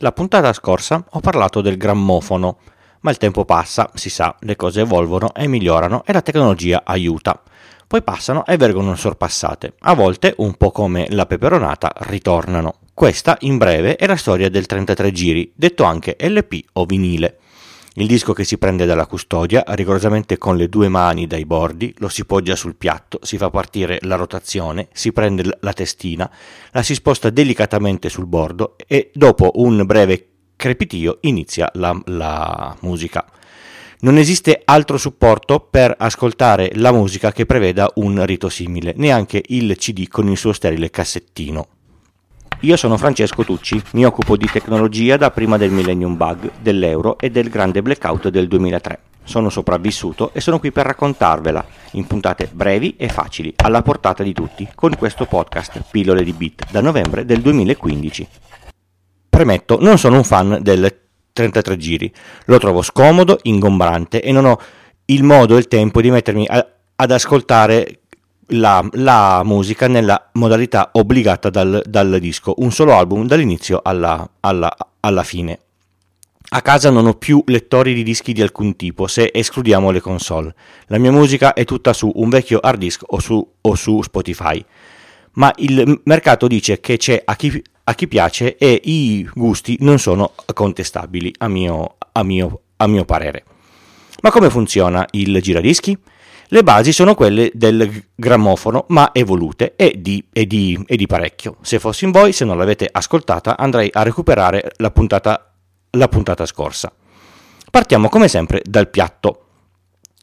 La puntata scorsa ho parlato del grammofono, ma il tempo passa, si sa, le cose evolvono e migliorano e la tecnologia aiuta. Poi passano e vengono sorpassate. A volte, un po' come la peperonata, ritornano. Questa, in breve, è la storia del 33 giri, detto anche LP o vinile. Il disco che si prende dalla custodia, rigorosamente con le due mani dai bordi, lo si poggia sul piatto, si fa partire la rotazione, si prende la testina, la si sposta delicatamente sul bordo e dopo un breve crepitio inizia la, la musica. Non esiste altro supporto per ascoltare la musica che preveda un rito simile, neanche il CD con il suo sterile cassettino. Io sono Francesco Tucci, mi occupo di tecnologia da prima del Millennium Bug, dell'euro e del grande blackout del 2003. Sono sopravvissuto e sono qui per raccontarvela in puntate brevi e facili, alla portata di tutti, con questo podcast Pillole di Bit da novembre del 2015. Premetto, non sono un fan del 33 giri, lo trovo scomodo, ingombrante e non ho il modo e il tempo di mettermi a, ad ascoltare la, la, musica nella modalità obbligata dal, dal, disco, un solo album dall'inizio alla, alla, alla fine. A casa non ho più lettori di dischi di alcun tipo, se escludiamo le console. La mia musica è tutta su un vecchio hard disk o su, o su Spotify. Ma il mercato dice che c'è a chi, a chi, piace e i gusti non sono contestabili, a mio, a mio, a mio parere. Ma come funziona il giradischi? Le basi sono quelle del grammofono, ma evolute e di, e, di, e di, parecchio. Se fossi in voi, se non l'avete ascoltata, andrei a recuperare la puntata, la puntata scorsa. Partiamo come sempre dal piatto.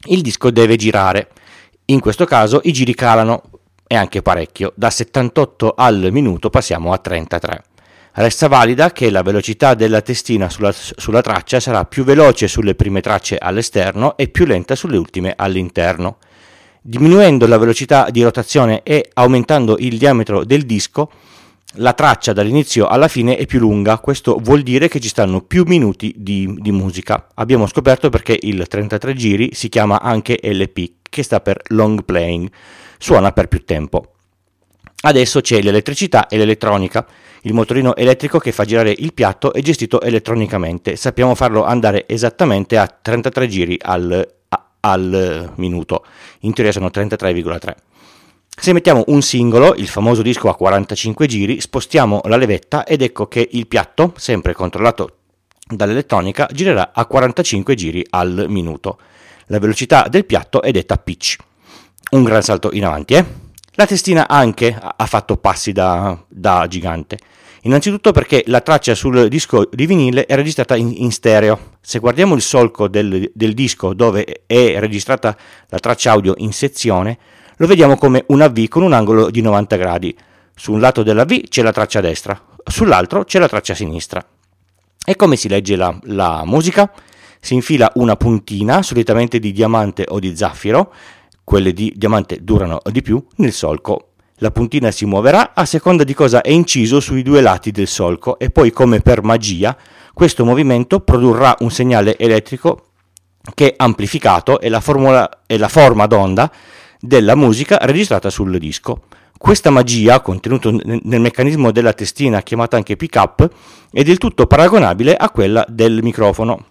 Il disco deve girare. In questo caso i giri calano e anche parecchio. Da 78 al minuto passiamo a 33. Resta valida che la velocità della testina sulla, sulla, traccia sarà più veloce sulle prime tracce all'esterno e più lenta sulle ultime all'interno. Diminuendo la velocità di rotazione e aumentando il diametro del disco, la traccia dall'inizio alla fine è più lunga, questo vuol dire che ci stanno più minuti di, di musica. Abbiamo scoperto perché il 33 giri si chiama anche LP, che sta per long playing, suona per più tempo. Adesso c'è l'elettricità e l'elettronica. Il motorino elettrico che fa girare il piatto è gestito elettronicamente. Sappiamo farlo andare esattamente a 33 giri al, a, al minuto. In teoria sono 33,3. Se mettiamo un singolo, il famoso disco a 45 giri, spostiamo la levetta ed ecco che il piatto, sempre controllato dall'elettronica, girerà a 45 giri al minuto. La velocità del piatto è detta pitch. Un gran salto in avanti, eh? La testina anche ha fatto passi da, da gigante. Innanzitutto perché la traccia sul disco di vinile è registrata in, in stereo. Se guardiamo il solco del, del, disco dove è registrata la traccia audio in sezione, lo vediamo come una V con un angolo di 90 gradi. Su un lato della V c'è la traccia destra, sull'altro c'è la traccia sinistra. E come si legge la, la musica? Si infila una puntina, solitamente di diamante o di zaffiro, quelle di diamante durano di più, nel solco. La puntina si muoverà a seconda di cosa è inciso sui due lati del solco e poi come per magia questo movimento produrrà un segnale elettrico che amplificato è la, formula, è la forma d'onda della musica registrata sul disco. Questa magia, contenuta nel meccanismo della testina chiamata anche pick-up, è del tutto paragonabile a quella del microfono.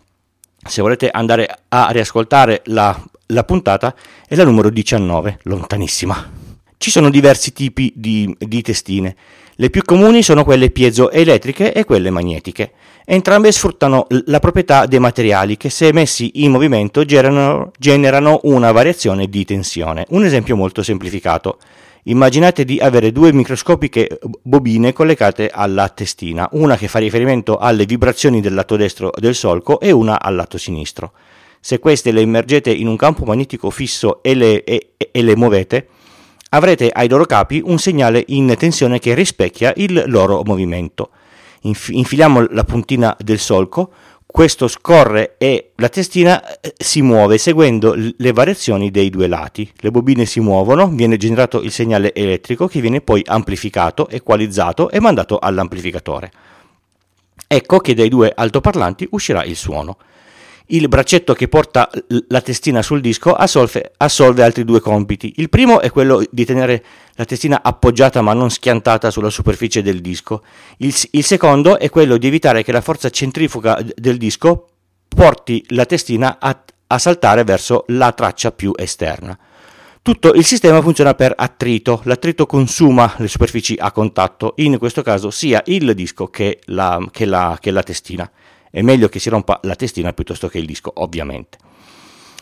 Se volete andare a riascoltare la la puntata è la numero 19, lontanissima. Ci sono diversi tipi di, di testine. Le più comuni sono quelle piezoelettriche e quelle magnetiche. Entrambe sfruttano la proprietà dei materiali che se messi in movimento generano, generano una variazione di tensione. Un esempio molto semplificato. Immaginate di avere due microscopiche bobine collegate alla testina, una che fa riferimento alle vibrazioni del lato destro del solco e una al lato sinistro. Se queste le immergete in un campo magnetico fisso e le, e, e le muovete, avrete ai loro capi un segnale in tensione che rispecchia il loro movimento. Inf- infiliamo la puntina del solco, questo scorre e la testina eh, si muove seguendo le variazioni dei due lati. Le bobine si muovono, viene generato il segnale elettrico che viene poi amplificato, equalizzato e mandato all'amplificatore. Ecco che dai due altoparlanti uscirà il suono. Il braccetto che porta la testina sul disco assolve, assolve, altri due compiti. Il primo è quello di tenere la testina appoggiata ma non schiantata sulla superficie del disco. Il, il secondo è quello di evitare che la forza centrifuga del disco porti la testina a, a saltare verso la traccia più esterna. Tutto il sistema funziona per attrito, l'attrito consuma le superfici a contatto, in questo caso sia il disco che la, che la, che la testina. È meglio che si rompa la testina piuttosto che il disco, ovviamente.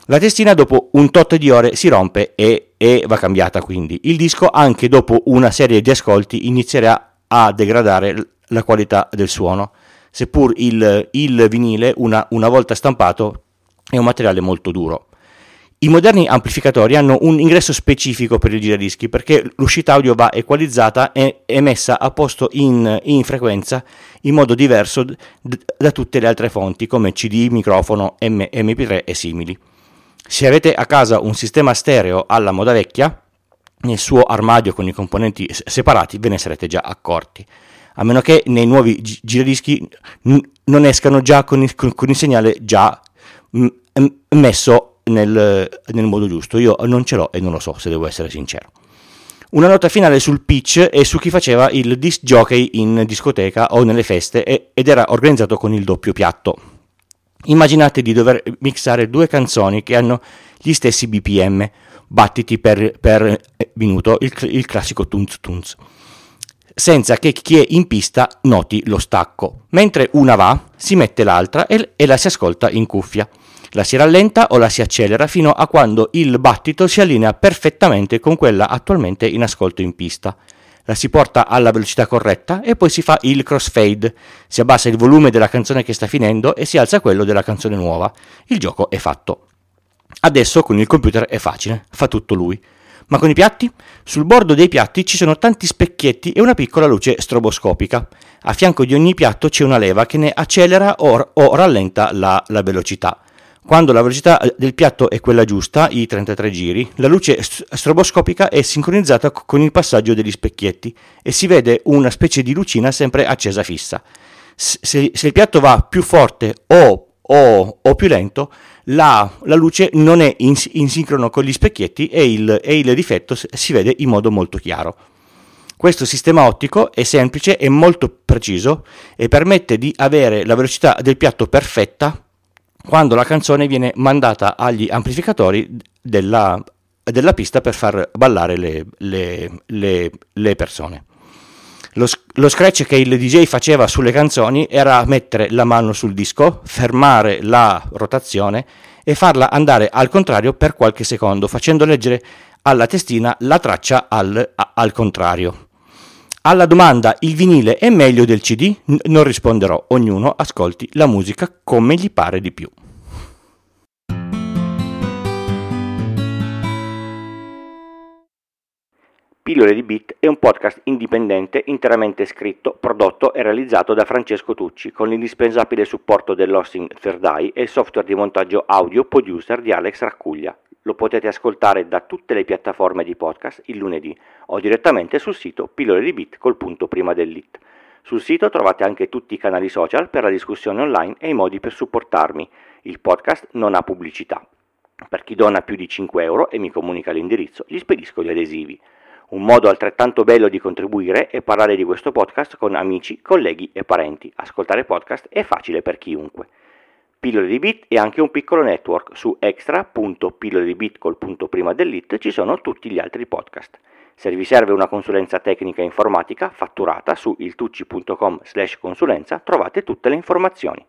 La testina dopo un tot di ore si rompe e, e, va cambiata quindi. Il disco anche dopo una serie di ascolti inizierà a degradare la qualità del suono, seppur il, il vinile una, una volta stampato è un materiale molto duro. I moderni amplificatori hanno un ingresso specifico per il giradischi perché l'uscita audio va equalizzata e messa a posto in, in frequenza in modo diverso d- da tutte le altre fonti come CD, microfono, M- MP3 e simili. Se avete a casa un sistema stereo alla moda vecchia, nel suo armadio con i componenti separati ve ne sarete già accorti. A meno che nei nuovi gi- giradischi n- non escano già con il, con il segnale già m- messo nel, nel modo giusto. Io non ce l'ho e non lo so se devo essere sincero. Una nota finale sul pitch e su chi faceva il disc jockey in discoteca o nelle feste ed era organizzato con il doppio piatto. Immaginate di dover mixare due canzoni che hanno gli stessi BPM, battiti per, per minuto, il, il classico tunz tunz, senza che chi è in pista noti lo stacco. Mentre una va, si mette l'altra e, e la si ascolta in cuffia. La si rallenta o la si accelera fino a quando il battito si allinea perfettamente con quella attualmente in ascolto in pista. La si porta alla velocità corretta e poi si fa il crossfade. Si abbassa il volume della canzone che sta finendo e si alza quello della canzone nuova. Il gioco è fatto. Adesso con il computer è facile, fa tutto lui. Ma con i piatti? Sul bordo dei piatti ci sono tanti specchietti e una piccola luce stroboscopica. A fianco di ogni piatto c'è una leva che ne accelera o, o rallenta la, la velocità. Quando la velocità eh, del piatto è quella giusta, i 33 giri, la luce stroboscopica è sincronizzata con il passaggio degli specchietti e si vede una specie di lucina sempre accesa fissa. Se, se il piatto va più forte o, o, o più lento, la, la, luce non è in, in, sincrono con gli specchietti e il, e il difetto si vede in modo molto chiaro. Questo sistema ottico è semplice e molto preciso e permette di avere la velocità del piatto perfetta quando la canzone viene mandata agli amplificatori della, della pista per far ballare le, le, le, le persone. Lo, lo, scratch che il DJ faceva sulle canzoni era mettere la mano sul disco, fermare la rotazione e farla andare al contrario per qualche secondo, facendo leggere alla testina la traccia al, al contrario. Alla domanda il vinile è meglio del CD non risponderò, ognuno ascolti la musica come gli pare di più. Pillole di Bit è un podcast indipendente interamente scritto, prodotto e realizzato da Francesco Tucci con l'indispensabile supporto dell'hosting Third Eye e il software di montaggio audio producer di Alex Raccuglia. Lo potete ascoltare da tutte le piattaforme di podcast il lunedì o direttamente sul sito Pillole di Bit col punto prima dell'it. Sul sito trovate anche tutti i canali social per la discussione online e i modi per supportarmi. Il podcast non ha pubblicità. Per chi dona più di 5 euro e mi comunica l'indirizzo, gli spedisco gli adesivi. Un modo altrettanto bello di contribuire è parlare di questo podcast con amici, colleghi e parenti. Ascoltare podcast è facile per chiunque. Pillole di Bit è anche un piccolo network. Su extra.pillole di Bit col punto prima dell'it ci sono tutti gli altri podcast. Se vi serve una consulenza tecnica informatica fatturata su iltucci.com slash consulenza trovate tutte le informazioni.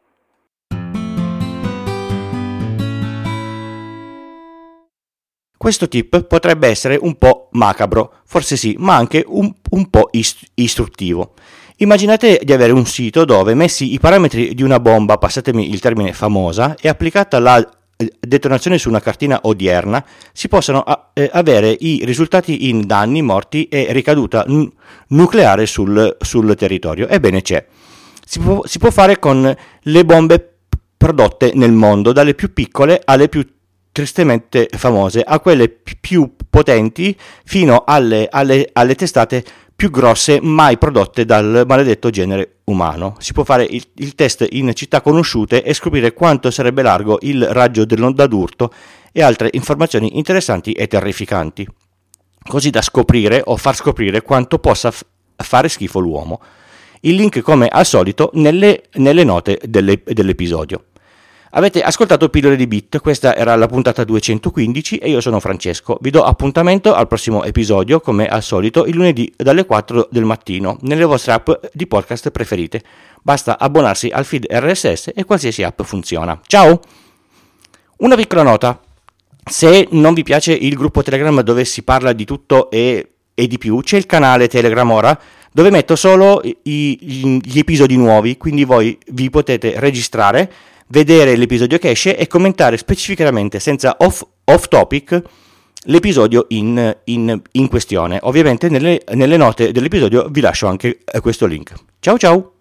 Questo tip potrebbe essere un po' macabro, forse sì, ma anche un, un po' ist- istruttivo. Immaginate di avere un sito dove messi i parametri di una bomba, passatemi il termine famosa, e applicata la eh, detonazione su una cartina odierna, si possano eh, avere i risultati in danni, morti e ricaduta n- nucleare sul, sul, territorio. Ebbene c'è. Si può, si può fare con le bombe prodotte nel mondo, dalle più piccole alle più tristemente famose, a quelle più potenti fino alle, alle, alle testate più grosse mai prodotte dal maledetto genere umano. Si può fare il, il test in città conosciute e scoprire quanto sarebbe largo il raggio dell'onda d'urto e altre informazioni interessanti e terrificanti, così da scoprire o far scoprire quanto possa f- fare schifo l'uomo. Il link, come al solito, nelle, nelle note delle, dell'episodio. Avete ascoltato Pillole di Bit, questa era la puntata 215 e io sono Francesco. Vi do appuntamento al prossimo episodio, come al solito, il lunedì dalle 4 del mattino, nelle vostre app di podcast preferite. Basta abbonarsi al feed RSS e qualsiasi app funziona. Ciao! Una piccola nota. Se non vi piace il gruppo Telegram dove si parla di tutto e, e di più, c'è il canale Telegram ora dove metto solo i, gli episodi nuovi, quindi voi vi potete registrare vedere l'episodio che esce e commentare specificamente senza off, off topic l'episodio in, in, in questione. Ovviamente nelle, nelle note dell'episodio vi lascio anche eh, questo link. Ciao ciao!